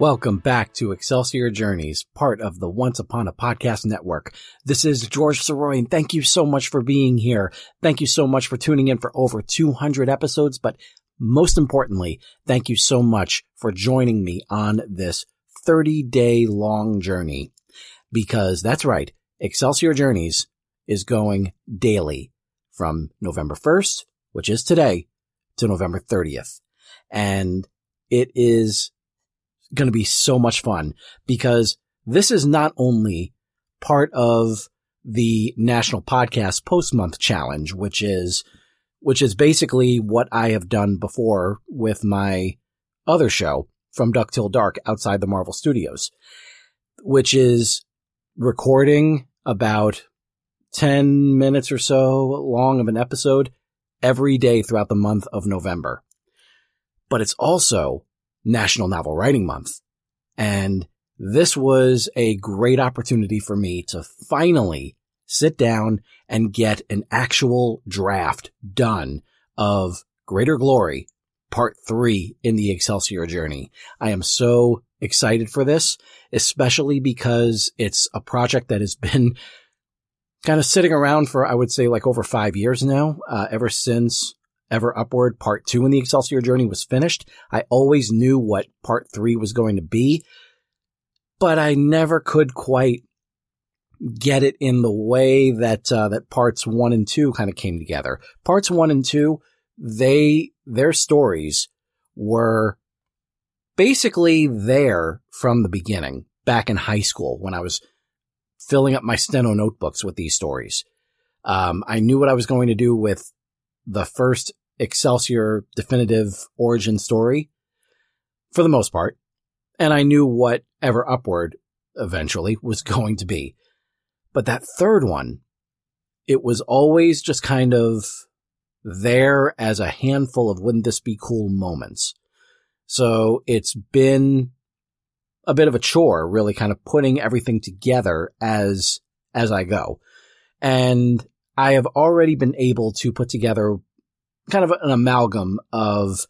Welcome back to Excelsior Journeys, part of the Once Upon a Podcast Network. This is George Sirois, and thank you so much for being here. Thank you so much for tuning in for over 200 episodes, but most importantly, thank you so much for joining me on this 30 day long journey. Because that's right, Excelsior Journeys is going daily from November 1st, which is today, to November 30th. And it is going to be so much fun because this is not only part of the National Podcast Post Month Challenge, which is, which is basically what I have done before with my other show from Duck Till Dark outside the Marvel Studios, which is recording about 10 minutes or so long of an episode every day throughout the month of November. But it's also National Novel Writing Month. And this was a great opportunity for me to finally sit down and get an actual draft done of Greater Glory part three in the Excelsior journey. I am so excited for this, especially because it's a project that has been kind of sitting around for, I would say like over five years now, uh, ever since Ever Upward Part 2 in the Excelsior Journey was finished. I always knew what Part 3 was going to be, but I never could quite get it in the way that, uh, that Parts 1 and 2 kind of came together. Parts 1 and 2, they, their stories were basically there from the beginning, back in high school when I was filling up my steno notebooks with these stories. Um, I knew what I was going to do with the first Excelsior definitive origin story for the most part. And I knew what Ever Upward eventually was going to be. But that third one, it was always just kind of there as a handful of wouldn't this be cool moments. So it's been a bit of a chore, really kind of putting everything together as, as I go. And I have already been able to put together kind of an amalgam of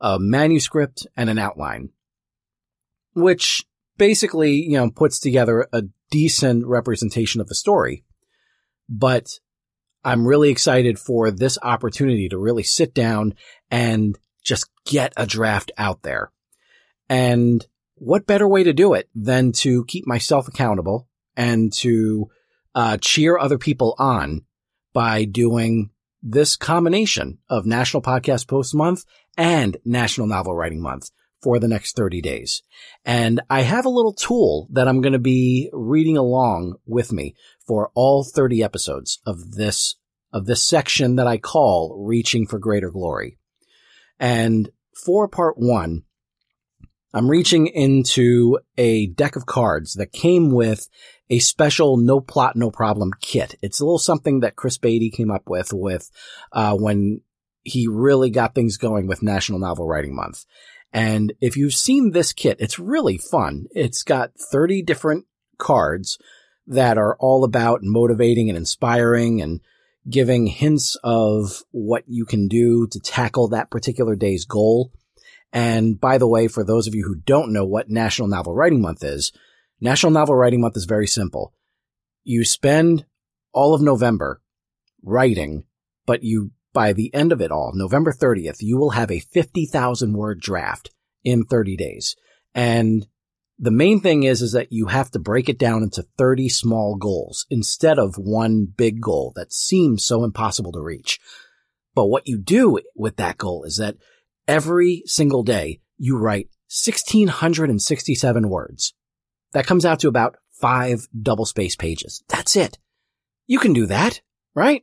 a manuscript and an outline, which basically, you know, puts together a decent representation of the story. But I'm really excited for this opportunity to really sit down and just get a draft out there. And what better way to do it than to keep myself accountable and to uh, cheer other people on by doing this combination of National Podcast Post Month and National Novel Writing Month for the next 30 days. And I have a little tool that I'm going to be reading along with me for all 30 episodes of this, of this section that I call Reaching for Greater Glory. And for part one, I'm reaching into a deck of cards that came with a special no plot, no problem kit. It's a little something that Chris Baty came up with with, uh, when he really got things going with National Novel Writing Month. And if you've seen this kit, it's really fun. It's got 30 different cards that are all about motivating and inspiring and giving hints of what you can do to tackle that particular day's goal. And by the way, for those of you who don't know what National Novel Writing Month is, National Novel Writing Month is very simple. You spend all of November writing, but you, by the end of it all, November 30th, you will have a 50,000 word draft in 30 days. And the main thing is, is that you have to break it down into 30 small goals instead of one big goal that seems so impossible to reach. But what you do with that goal is that every single day you write 1667 words. That comes out to about five double space pages. That's it. You can do that, right?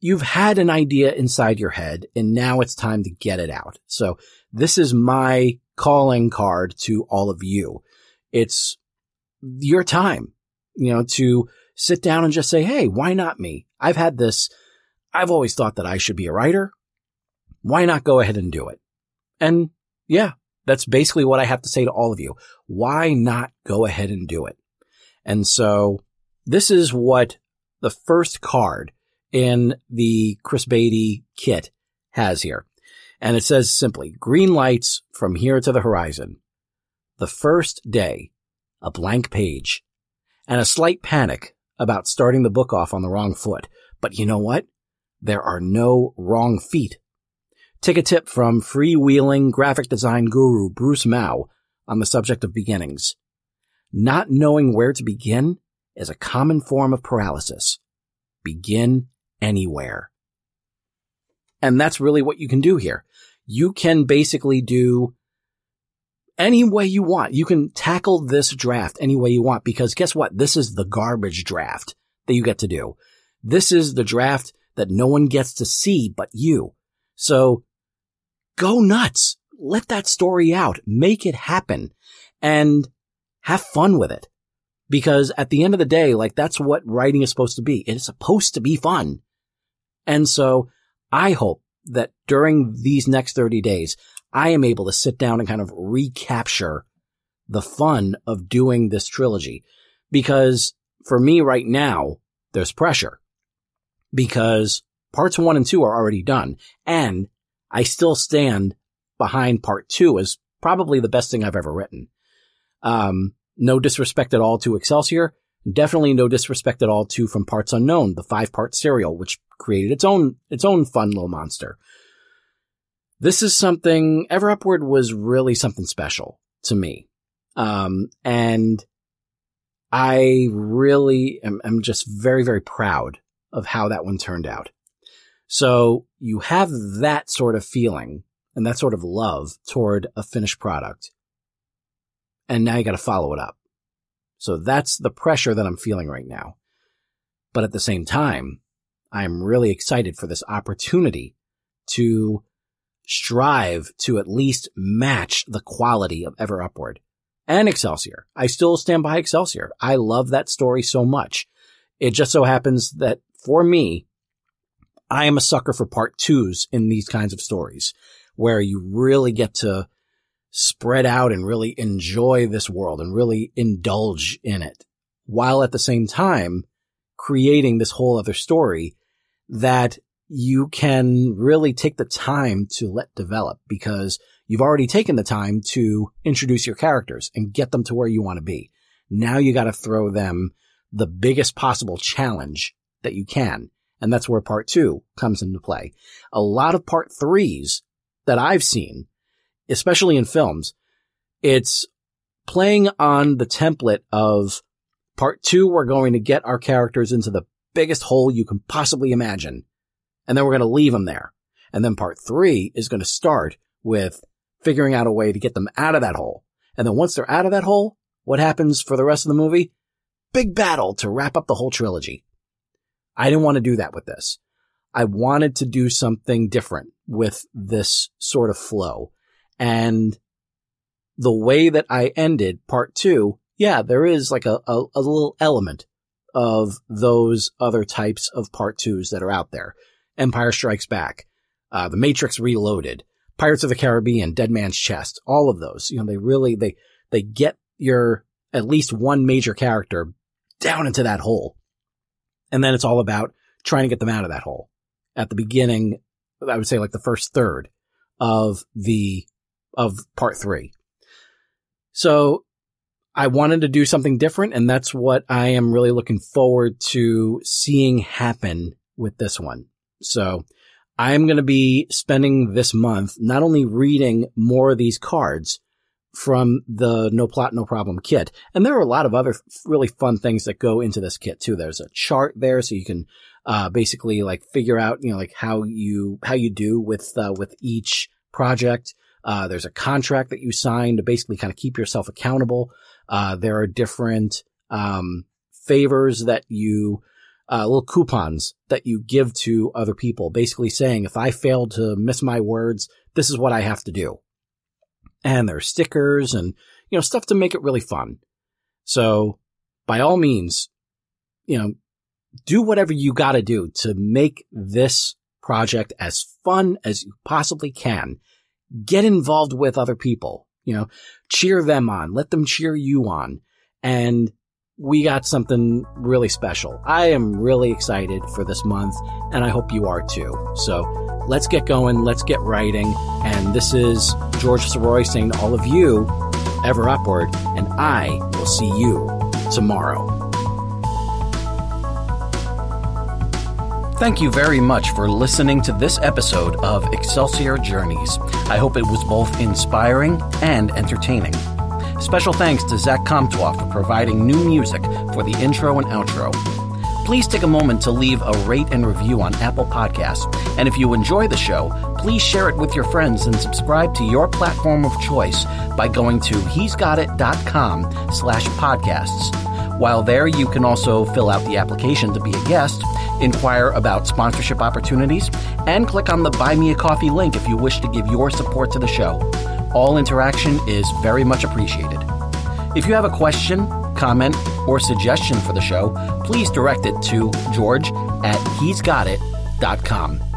You've had an idea inside your head and now it's time to get it out. So this is my calling card to all of you. It's your time, you know, to sit down and just say, Hey, why not me? I've had this. I've always thought that I should be a writer. Why not go ahead and do it? And yeah, that's basically what I have to say to all of you. Why not go ahead and do it? And so this is what the first card in the Chris Baty kit has here. And it says simply, green lights from here to the horizon. The first day, a blank page, and a slight panic about starting the book off on the wrong foot. But you know what? There are no wrong feet. Take a tip from freewheeling graphic design guru Bruce Mau on the subject of beginnings. Not knowing where to begin is a common form of paralysis. Begin anywhere. And that's really what you can do here. You can basically do any way you want. You can tackle this draft any way you want because guess what? This is the garbage draft that you get to do. This is the draft that no one gets to see but you. So go nuts. Let that story out. Make it happen and have fun with it. Because at the end of the day, like that's what writing is supposed to be. It is supposed to be fun. And so I hope that during these next 30 days, I am able to sit down and kind of recapture the fun of doing this trilogy. Because for me right now, there's pressure because parts one and two are already done and I still stand behind part two as probably the best thing I've ever written. Um, no disrespect at all to Excelsior. Definitely no disrespect at all to From Parts Unknown, the five part serial, which created its own, its own fun little monster. This is something, Ever Upward was really something special to me. Um, and I really am, am just very, very proud of how that one turned out. So you have that sort of feeling and that sort of love toward a finished product. And now you got to follow it up. So that's the pressure that I'm feeling right now. But at the same time, I'm really excited for this opportunity to strive to at least match the quality of Ever Upward and Excelsior. I still stand by Excelsior. I love that story so much. It just so happens that for me, I am a sucker for part twos in these kinds of stories where you really get to spread out and really enjoy this world and really indulge in it while at the same time creating this whole other story that you can really take the time to let develop because you've already taken the time to introduce your characters and get them to where you want to be. Now you got to throw them the biggest possible challenge that you can. And that's where part two comes into play. A lot of part threes that I've seen especially in films, it's playing on the template of part two, we're going to get our characters into the biggest hole you can possibly imagine. And then we're going to leave them there. And then part three is going to start with figuring out a way to get them out of that hole. And then once they're out of that hole, what happens for the rest of the movie? Big battle to wrap up the whole trilogy. I didn't want to do that with this. I wanted to do something different with this sort of flow. And the way that I ended part two, yeah, there is like a, a, a little element of those other types of part twos that are out there. Empire Strikes Back, uh, The Matrix Reloaded, Pirates of the Caribbean, Dead Man's Chest, all of those. You know, they really, they, they get your at least one major character down into that hole. And then it's all about trying to get them out of that hole. At the beginning, I would say like the first third of the of part three. So I wanted to do something different and that's what I am really looking forward to seeing happen with this one. So I'm going to be spending this month not only reading more of these cards from the No Plot, No Problem kit, and there are a lot of other really fun things that go into this kit too. There's a chart there so you can, uh, basically like figure out, you know, like how you, how you do with, uh, with each project. Uh, there's a contract that you sign to basically kind of keep yourself accountable. Uh, there are different, um, favors that you, uh, little coupons that you give to other people, basically saying, if I fail to miss my words, this is what I have to do. And there's stickers and, you know, stuff to make it really fun. So by all means, you know, do whatever you gotta do to make this project as fun as you possibly can. Get involved with other people, you know, cheer them on, let them cheer you on. And we got something really special. I am really excited for this month and I hope you are too. So let's get going. Let's get writing. And this is George Sirois saying to all of you, ever upward, and I will see you tomorrow. Thank you very much for listening to this episode of Excelsior Journeys. I hope it was both inspiring and entertaining. Special thanks to Zach Comtois for providing new music for the intro and outro. Please take a moment to leave a rate and review on Apple Podcasts. And if you enjoy the show, please share it with your friends and subscribe to your platform of choice by going to hesgotit.com slash podcasts. While there, you can also fill out the application to be a guest, inquire about sponsorship opportunities, and click on the Buy Me a Coffee link if you wish to give your support to the show. All interaction is very much appreciated. If you have a question, comment, or suggestion for the show, please direct it to george at hesgotit.com.